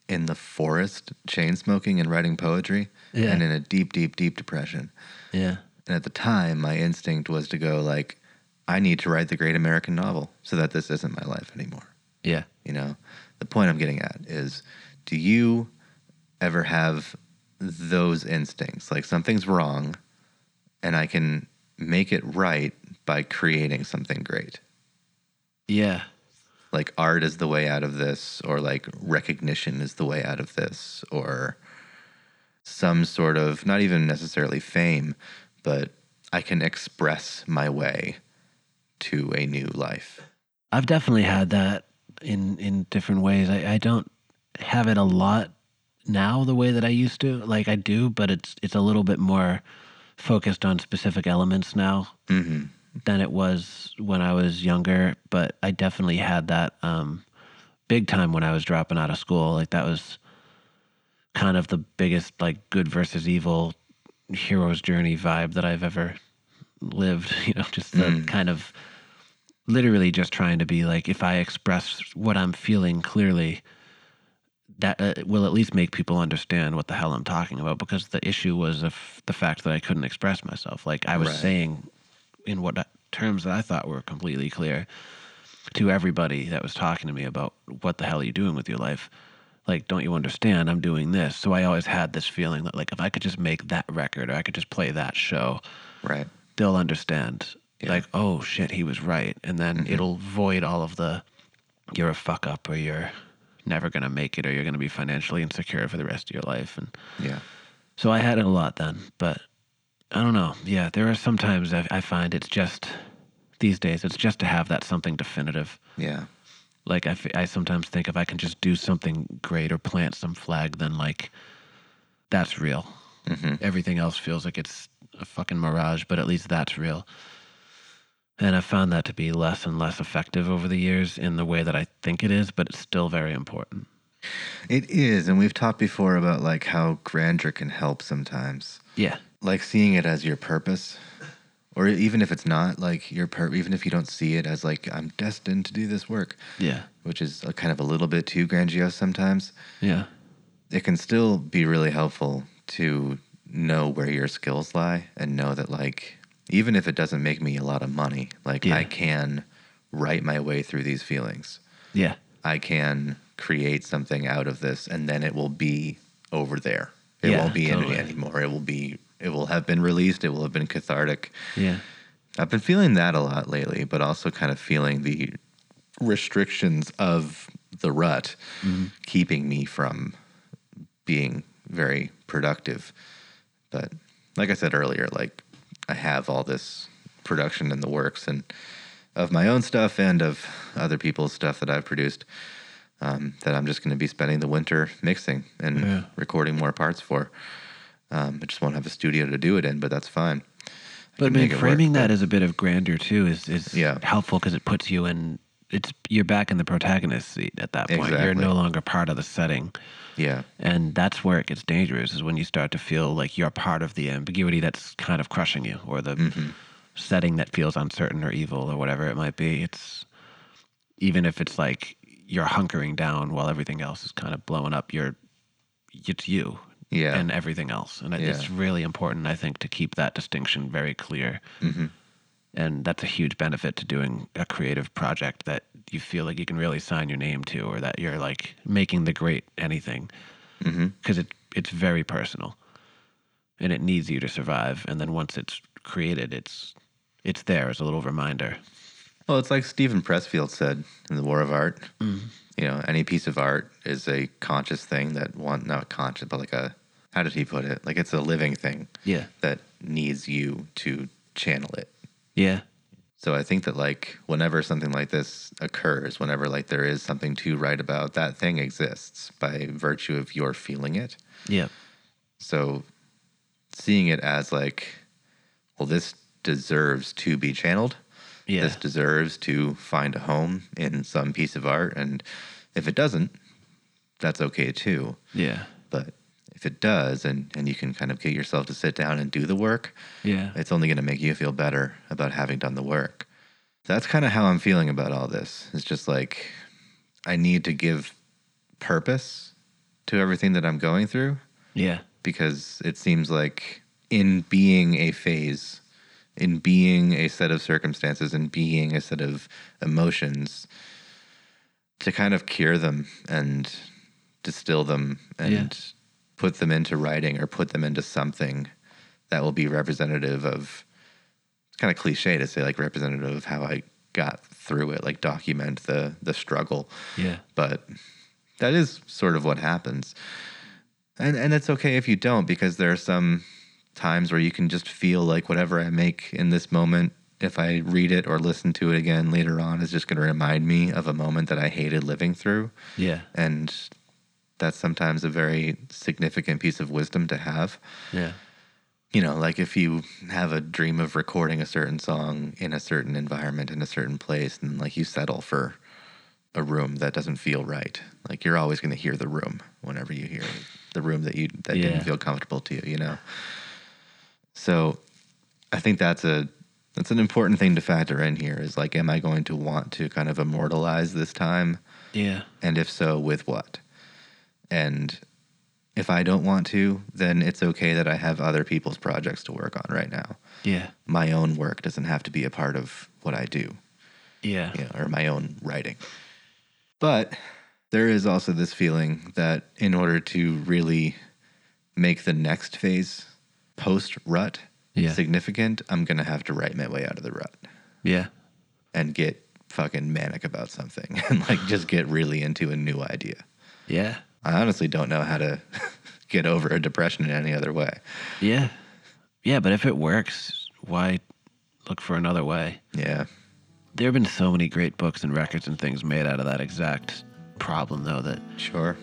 in the forest, chain smoking and writing poetry, Yeah. and in a deep, deep, deep depression. Yeah. And at the time, my instinct was to go like, I need to write the great American novel so that this isn't my life anymore. Yeah. You know, the point I'm getting at is, do you ever have those instincts like something's wrong, and I can make it right by creating something great? Yeah. like art is the way out of this or like recognition is the way out of this or some sort of not even necessarily fame but i can express my way to a new life I've definitely had that in in different ways. I, I don't have it a lot now the way that I used to. Like I do, but it's it's a little bit more focused on specific elements now hmm than it was when I was younger. But I definitely had that um, big time when I was dropping out of school. Like that was kind of the biggest like good versus evil hero's journey vibe that I've ever lived. You know, just the Mm. kind of literally just trying to be like, if I express what I'm feeling clearly, that uh, will at least make people understand what the hell I'm talking about. Because the issue was of the fact that I couldn't express myself. Like I was Right. saying in what terms that I thought were completely clear to everybody that was talking to me about what the hell are you doing with your life like don't you understand i'm doing this so i always had this feeling that like if i could just make that record or i could just play that show Right. they'll understand Yeah. like oh shit he was right and then Mhm. it'll void all of the you're a fuck up or you're never going to make it or you're going to be financially insecure for the rest of your life and Yeah. so i had it a lot then but i don't know. Yeah there are sometimes i, I find it's just these days it's just to have that something definitive. Yeah. like I, I sometimes think if i can just do something great or plant some flag then like that's real. Hmm everything else feels like it's a fucking mirage but at least that's real and i found that to be less and less effective over the years in the way that i think it is but it's still very important. It is, and we've talked before about like how grandeur can help sometimes. yeah. Like seeing it as your purpose or even if it's not like your pur- even if you don't see it as like i'm destined to do this work yeah. which is a kind of a little bit too grandiose sometimes yeah. it can still be really helpful to know where your skills lie and know that like even if it doesn't make me a lot of money like Yeah. i can write my way through these feelings. Yeah. I can create something out of this and then it will be over there. It Yeah, won't be in me anymore. It will be it will have been released. It will have been cathartic. Yeah. I've been feeling that a lot lately, but also kind of feeling the restrictions of the rut mm-hmm. keeping me from being very productive. But like I said earlier, like I have all this production in the works and of my own stuff and of other people's stuff that I've produced um, that I'm just going to be spending the winter mixing and Yeah. recording more parts for. Um, I just won't have a studio to do it in, but that's fine. But I mean, it work, framing that but- as a bit of grandeur too is is Yeah. helpful because it puts you in. It's you're back in the protagonist seat at that point. Exactly. You're no longer part of the setting, Yeah. and that's where it gets dangerous. Is when you start to feel like you're part of the ambiguity that's kind of crushing you, or the Mhm. setting that feels uncertain or evil or whatever it might be. It's even if it's like you're hunkering down while everything else is kind of blowing up. You're it's you Yeah. and everything else, and it- it's really important, I think, to keep that distinction very clear hmm and that's a huge benefit to doing a creative project that you feel like you can really sign your name to or that you're like making the great anything. Mm-hmm. Because it it's very personal. And it needs you to survive. And then once it's created it's it's there as a little reminder. Well, it's like Steven Pressfield said in The War of Art. Mm-hmm. You know, any piece of art is a conscious thing that one, not conscious, but like a, how did he put it? Like it's a living thing yeah. that needs you to channel it. Yeah So I think that like whenever something like this occurs, whenever like there is something to write about, that thing exists by virtue of your feeling it. yeah So seeing it as like, well, this deserves to be channeled. yeah This deserves to find a home in some piece of art. And if it doesn't, that's okay too. yeah if it does, and, and you can kind of get yourself to sit down and do the work, yeah it's only going to make you feel better about having done the work. That's kind of how I'm feeling about all this. It's just like I need to give purpose to everything that I'm going through yeah because it seems like in being a phase, in being a set of circumstances, in being a set of emotions, to kind of cure them and distill them and. Put them into writing or put them into something that will be representative of it's kind of cliche to say like representative of how I got through it, like document the the struggle. Yeah. But that is sort of what happens. And and it's okay if you don't because there are some times where you can just feel like whatever I make in this moment if I read it or listen to it again later on is just going to remind me of a moment that I hated living through. Yeah. And that's sometimes a very significant piece of wisdom to have. yeah You know, like if you have a dream of recording a certain song in a certain environment in a certain place and like you settle for a room that doesn't feel right. Like you're always going to hear the room whenever you hear the room that you that Yeah. didn't feel comfortable to you, you know. So I think that's a that's an important thing to factor in here is like am I going to want to kind of immortalize this time Yeah. and if so with what? And if I don't want to, then it's okay that I have other people's projects to work on right now. Yeah. My own work doesn't have to be a part of what I do Yeah. you know, or my own writing. But there is also this feeling that in order to really make the next phase post rut Yeah. significant, I'm going to have to write my way out of the rut Yeah. and get fucking manic about something and like just get really into a new idea. Yeah. I honestly don't know how to get over a depression in any other way. Yeah. Yeah, but if it works, why look for another way? Yeah. There have been so many great books and records and things made out of that exact problem, though, that, Sure.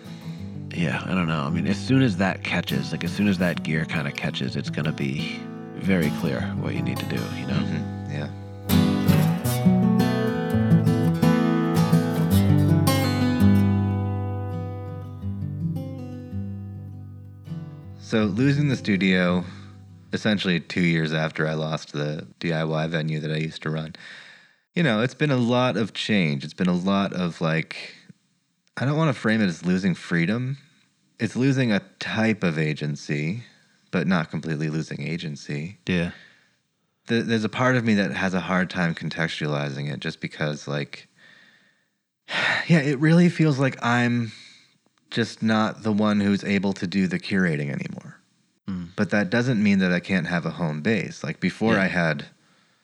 yeah, I don't know. I mean, as soon as that catches, like, as soon as that gear kind of catches, it's going to be very clear what you need to do, you know? Mhm. So losing the studio essentially 2 years after I lost the DIY venue that I used to run. You know, it's been a lot of change. It's been a lot of like I don't want to frame it as losing freedom. It's losing a type of agency, but not completely losing agency Yeah. th- there's a part of me that has a hard time contextualizing it just because like yeah it really feels like i'm just not the one who's able to do the curating anymore Mm. but that doesn't mean that i can't have a home base like before Yeah. i had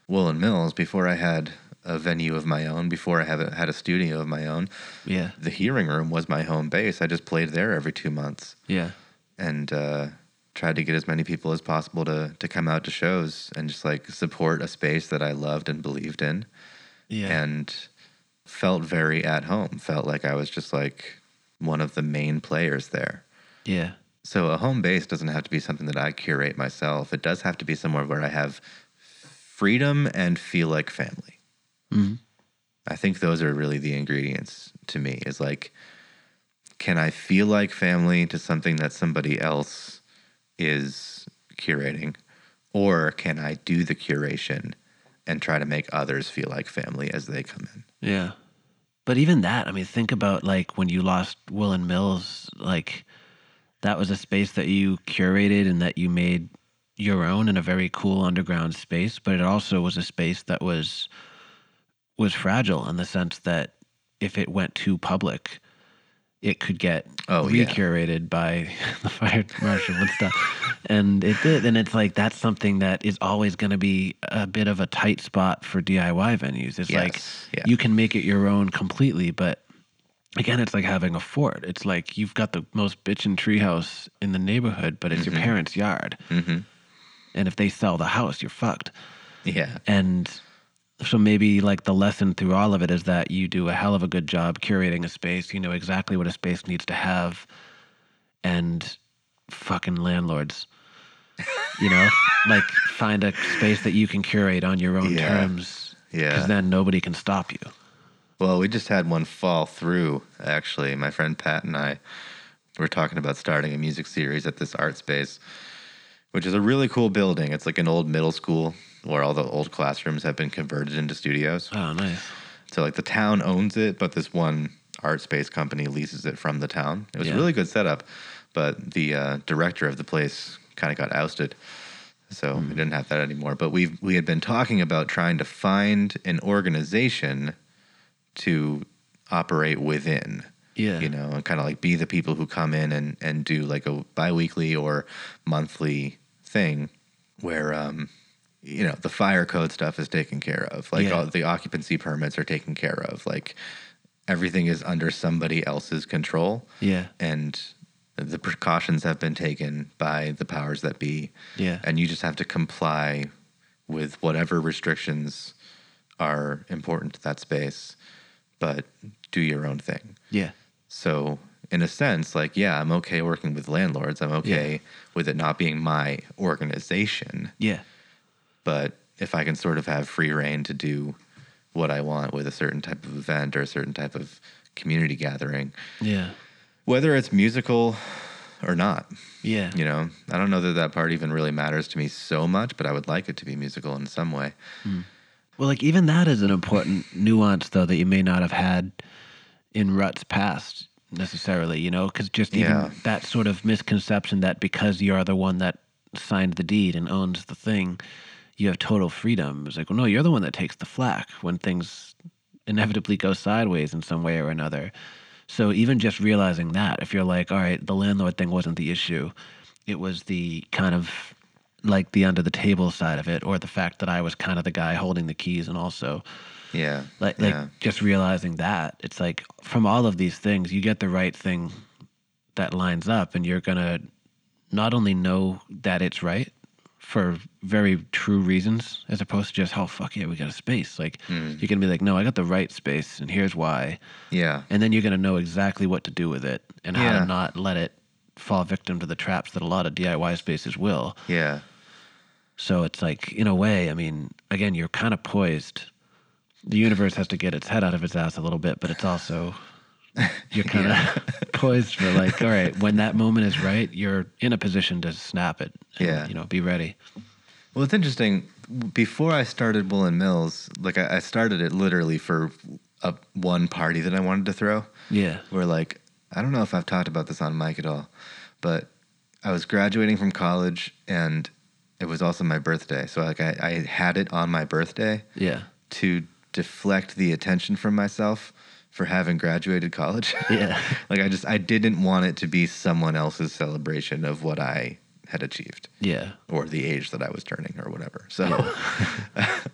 woolen mills before i had a venue of my own before i have a, had a studio of my own Yeah. the hearing room was my home base i just played there every two months Yeah. and uh, tried to get as many people as possible to to come out to shows and just like support a space that I loved and believed in, Yeah. and felt very at home. Felt like I was just like one of the main players there. yeah. So a home base doesn't have to be something that I curate myself. It does have to be somewhere where I have freedom and feel like family. Mhm. I think those are really the ingredients to me. Is like, can I feel like family to something that somebody else is curating, or can I do the curation and try to make others feel like family as they come in? Yeah. But even that, I mean, think about like when you lost Woolen Mills, like that was a space that you curated and that you made your own in a very cool underground space, but it also was a space that was was fragile in the sense that if it went too public, it could get Oh, yeah. recurated by the fire marshal and stuff. And it did. And it's like that's something that is always going to be a bit of a tight spot for DIY venues. It's like yeah. you can make it your own completely, but again, it's like having a fort. It's like you've got the most bitchin' treehouse in the neighborhood, but it's your parents' yard. Mm-hmm. And if they sell the house, you're fucked. Yeah. And so maybe like the lesson through all of it is that you do a hell of a good job curating a space. You know exactly what a space needs to have. And fucking landlords, you know, like find a space that you can curate on your own Yeah. terms. Yeah. Because then nobody can stop you. Well, we just had one fall through, actually. My friend Pat and I were talking about starting a music series at this art space, which is a really cool building. It's like an old middle school where all the old classrooms have been converted into studios. Oh, nice. So, like, the town owns it, but this one art space company leases it from the town. It was Yeah. a really good setup, but the uh, director of the place kind of got ousted. So we didn't have that anymore. But we we had been talking about trying to find an organization to operate within. Yeah. You know, and kind of like be the people who come in and, and do like a biweekly or monthly thing where um you know, the fire code stuff is taken care of. Like Yeah. all the occupancy permits are taken care of. Like everything is under somebody else's control Yeah. and the precautions have been taken by the powers that be Yeah. and you just have to comply with whatever restrictions are important to that space but do your own thing Yeah. so in a sense like yeah i'm okay working with landlords i'm okay with it not being my organization Yeah. But if i can sort of have free reign to do what i want with a certain type of event or a certain type of community gathering Yeah. whether it's musical or not. Yeah. You know, I don't know that that part even really matters to me so much, but I would like it to be musical in some way. Hmm. Well, like even that is an important nuance, though, that you may not have had in ruts past necessarily. You know, because just even Yeah. that sort of misconception that because you're the one that signed the deed and owns the thing, you have total freedom. It's like, well, no, you're the one that takes the flack when things inevitably go sideways in some way or another. So even just realizing that, if you're like, all right, the landlord thing wasn't the issue, it was the kind of like the under the table side of it, or the fact that I was kind of the guy holding the keys, and also Yeah. like like yeah. just realizing that it's like from all of these things, you get the right thing that lines up, and you're gonna not only know that it's right for very true reasons, as opposed to just oh fuck yeah, we got a space. Like Hmm. you're gonna be like, no, I got the right space, and here's why Yeah. and then you're going to know exactly what to do with it and how Yeah. to not let it fall victim to the traps that a lot of DIY spaces will. Yeah. So it's like, in a way, I mean, again, you're kind of poised. The universe has to get its head out of its ass a little bit, but it's also you're kind of poised for like, all right, when that moment is right, you're in a position to snap it. And, Yeah. you know, be ready. Well, it's interesting. Before I started Woolen Mills, like I, I started it literally for a one party that I wanted to throw. Yeah. Where like I don't know if I've talked about this on mic at all, but I was graduating from college and it was also my birthday. So like I, I had it on my birthday Yeah. to deflect the attention from myself for having graduated college. Yeah. like I just I didn't want it to be someone else's celebration of what I had achieved Yeah. or the age that I was turning or whatever. So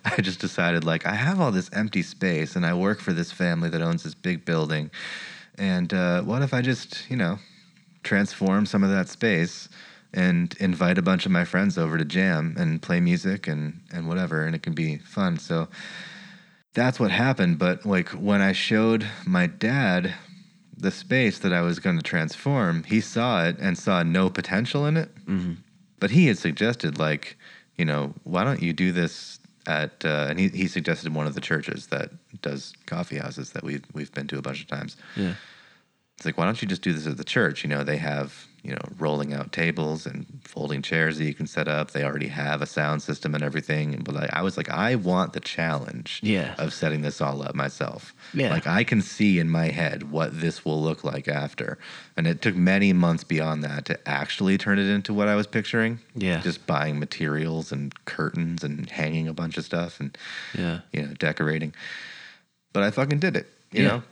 I just decided like I have all this empty space and I work for this family that owns this big building. And uh, what if I just, you know, transform some of that space and invite a bunch of my friends over to jam and play music and, and whatever and it can be fun. So that's what happened. But like when I showed my dad the space that I was going to transform, he saw it and saw no potential in it. hmm But he had suggested, like, you know, why don't you do this at? Uh, and he, he suggested one of the churches that does coffee houses that we've we've been to a bunch of times. Yeah. It's like, why don't you just do this at the church? You know, they have you know rolling out tables and folding chairs that you can set up. They already have a sound system and everything. But like, I was like, I want the challenge Yeah. of setting this all up myself. Yeah. Like I can see in my head what this will look like after. And it took many months beyond that to actually turn it into what I was picturing. Yeah. Just buying materials and curtains and hanging a bunch of stuff and Yeah. you know, decorating. But I fucking did it, you Yeah. know?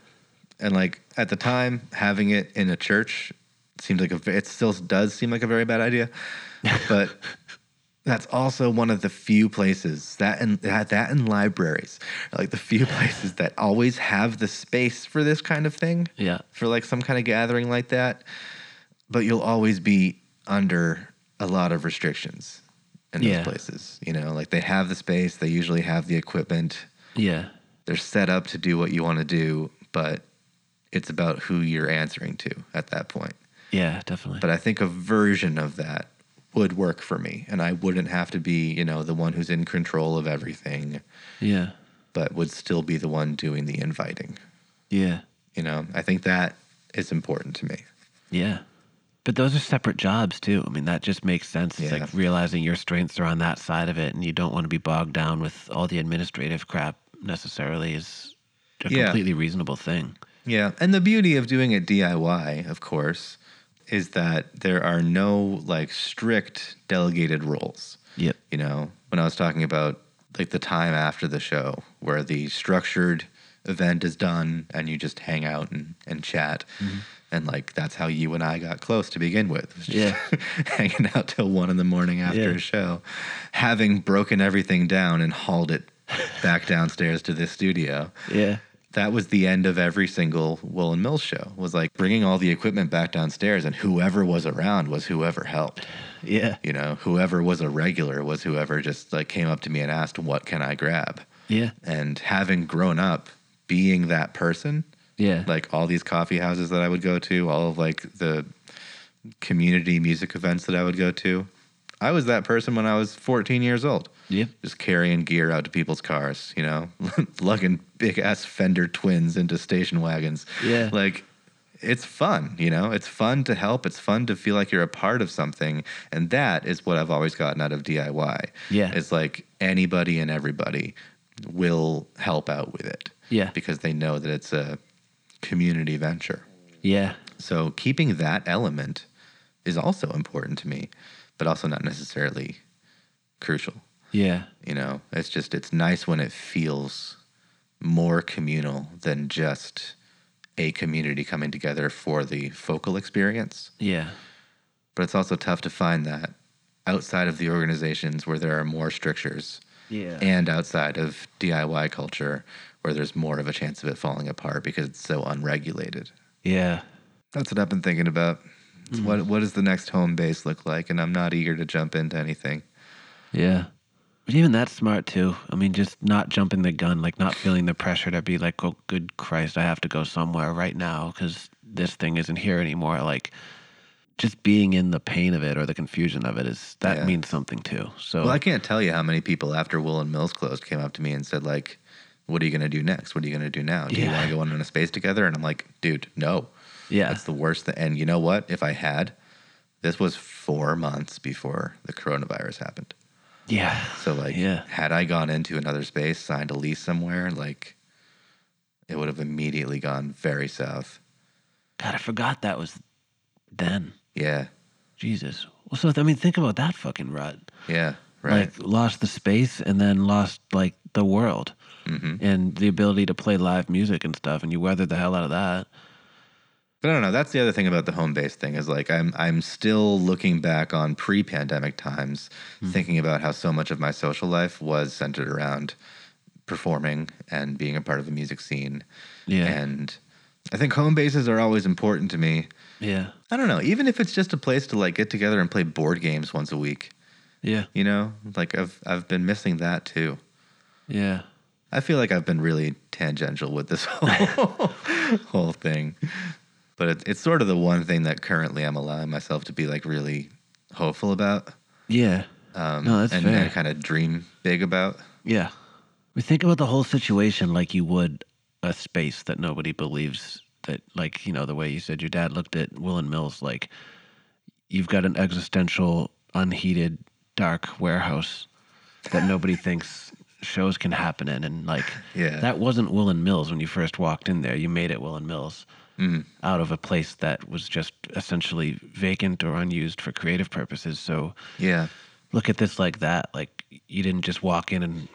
And like at the time, having it in a church seemed like a, it still does seem like a very bad idea. But that's also one of the few places that and that, that and libraries like the few places that always have the space for this kind of thing Yeah. for like some kind of gathering like that. But you'll always be under a lot of restrictions in those Yeah. places. You know, like they have the space, they usually have the equipment, Yeah. they're set up to do what you want to do, but it's about who you're answering to at that point. Yeah. Definitely. But I think a version of that would work for me, and I wouldn't have to be, you know, the one who's in control of everything, yeah. but would still be the one doing the inviting. Yeah. You know, I think that is important to me. Yeah. But those are separate jobs too. I mean, that just makes sense. It's Yeah. like realizing your strengths are on that side of it and you don't want to be bogged down with all the administrative crap necessarily is a Yeah. completely reasonable thing. Yeah, and the beauty of doing it DIY, of course, is that there are no like strict delegated roles. Yep. You know, when I was talking about like the time after the show where the structured event is done and you just hang out and, and chat. Mm-hmm. And like that's how you and I got close to begin with. just Yeah. hanging out till one in the morning after Yeah. a show, having broken everything down and hauled it back downstairs to this studio Yeah. That was the end of every single Woolen Mills show. Was like bringing all the equipment back downstairs, and whoever was around was whoever helped. Yeah. You know, whoever was a regular was whoever just like came up to me and asked, "What can I grab?" Yeah. And having grown up being that person, Yeah. like all these coffee houses that I would go to, all of like the community music events that I would go to, I was that person when I was 14 years old Yep. just carrying gear out to people's cars, you know, lugging big ass Fender twins into station wagons. Yeah. Like it's fun, you know? It's fun to help. It's fun to feel like you're a part of something. And that is what I've always gotten out of DIY. Yeah. It's like anybody and everybody will help out with it Yeah. because they know that it's a community venture. Yeah. So keeping that element is also important to me, but also not necessarily crucial. Yeah. You know, it's just it's nice when it feels more communal than just a community coming together for the focal experience. Yeah. But it's also tough to find that outside of the organizations where there are more strictures Yeah. and outside of DIY culture where there's more of a chance of it falling apart because it's so unregulated. yeah. That's what I've been thinking about. It's What what does the next home base look like? And I'm not eager to jump into anything. Yeah. But even that's smart too. I mean, just not jumping the gun, like not feeling the pressure to be like, oh, good Christ, I have to go somewhere right now because this thing isn't here anymore. Like, just being in the pain of it or the confusion of it is that Yeah. means something too. So, Well, I can't tell you how many people after Woolen Mills closed came up to me and said like, "What are you going to do next? What are you going to do now? Do you want to go on a space together?" And I'm like, "Dude, no. Yeah, That's the worst thing." And you know what? If I had, this was four months before the coronavirus happened. yeah, So like, Yeah. had I gone into another space, signed a lease somewhere, like, it would have immediately gone very south. God, I forgot that was then. Yeah, Jesus. Well, so I mean, think about that fucking rut. yeah, right. Like, lost the space and then lost like the world hmm and the ability to play live music and stuff, and you weathered the hell out of that. But I don't know. That's the other thing about the home base thing is like I'm I'm still looking back on pre-pandemic times, hmm. thinking about how so much of my social life was centered around performing and being a part of a music scene. Yeah. And I think home bases are always important to me. Yeah. I don't know, even if it's just a place to like get together and play board games once a week. Yeah. You know, like I've I've been missing that too. Yeah. I feel like I've been really tangential with this whole whole thing, but it, it's sort of the one thing that currently I'm allowing myself to be like really hopeful about, Yeah. um, No, that's and, fair. and kind of dream big about. Yeah. We think about the whole situation like you would a space that nobody believes that, like, you know, the way you said your dad looked at Woolen Mills, like, you've got an existential, unheated, dark warehouse that nobody thinks shows can happen in. And, like, Yeah. that wasn't Woolen Mills when you first walked in there. You made it Woolen Mills Mhm. out of a place that was just essentially vacant or unused for creative purposes. So, Yeah, look at this like that. Like you didn't just walk in and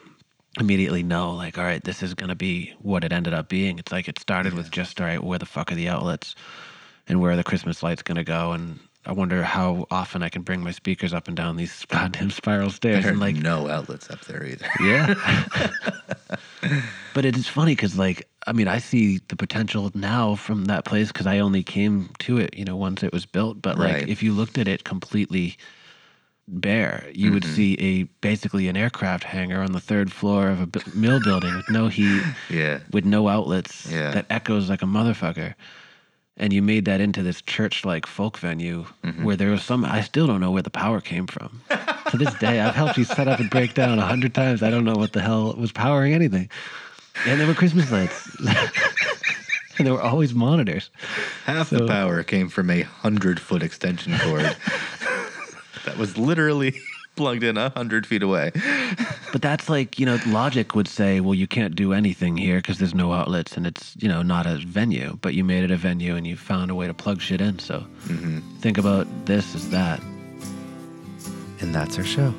immediately know, like, all right, this is gonna be what it ended up being. It's like it started with just all right, where the fuck are the outlets, and where are the Christmas lights gonna go, and I wonder how often I can bring my speakers up and down these goddamn spiral stairs, there are and like, no outlets up there either. yeah. but it is funny because, like, I mean, I see the potential now from that place because I only came to it, you know, once it was built. But like, Right. if you looked at it completely bare, you would Mm-hmm. see a basically an aircraft hangar on the third floor of a mill building with no heat, Yeah, with no outlets, Yeah. that echoes like a motherfucker. And you made that into this church-like folk venue Mm-hmm. where there was some. I still don't know where the power came from. to this day, I've helped you set up and break down a hundred times. I don't know what the hell was powering anything. And there were Christmas lights, and there were always monitors. half So- the power came from a hundred foot extension cord that was literally plugged in a hundred feet away. But that's like you know, logic would say, well, you can't do anything here because there's no outlets, and it's you know not a venue. But you made it a venue, and you found a way to plug shit in. So mm-hmm. think about this as that. And that's our show.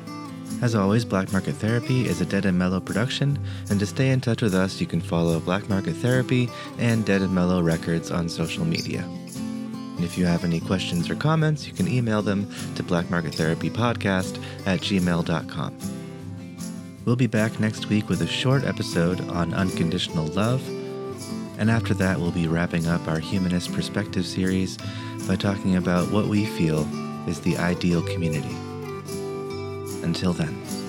As always, Black Market Therapy is a Dead and Mellow production, and to stay in touch with us, you can follow Black Market Therapy and Dead and Mellow Records on social media. And if you have any questions or comments, you can email them to blackmarkettherapypodcast at gmail.com. We'll be back next week with a short episode on unconditional love, and after that, we'll be wrapping up our Humanist Perspective series by talking about what we feel is the ideal community. Until then.